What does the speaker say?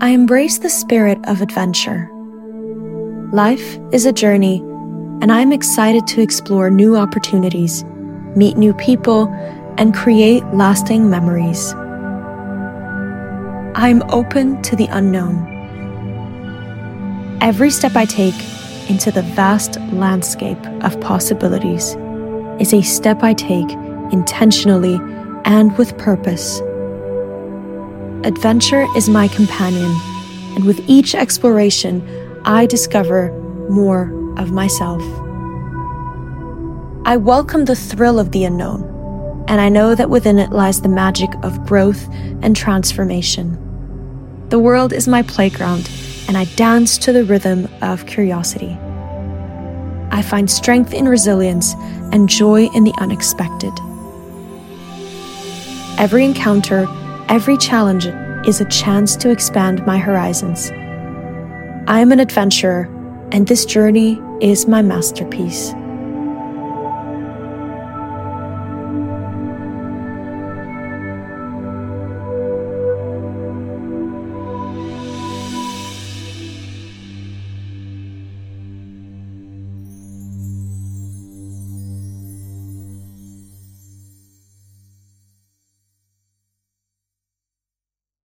I embrace the spirit of adventure. Life is a journey, and I'm excited to explore new opportunities, meet new people, and create lasting memories. I'm open to the unknown. Every step I take into the vast landscape of possibilities is a step I take intentionally and with purpose. Adventure is my companion, and with each exploration, I discover more of myself. I welcome the thrill of the unknown, and I know that within it lies the magic of growth and transformation. The world is my playground, and I dance to the rhythm of curiosity. I find strength in resilience and joy in the unexpected. Every encounter, every challenge is a chance to expand my horizons. I am an adventurer, and this journey is my masterpiece.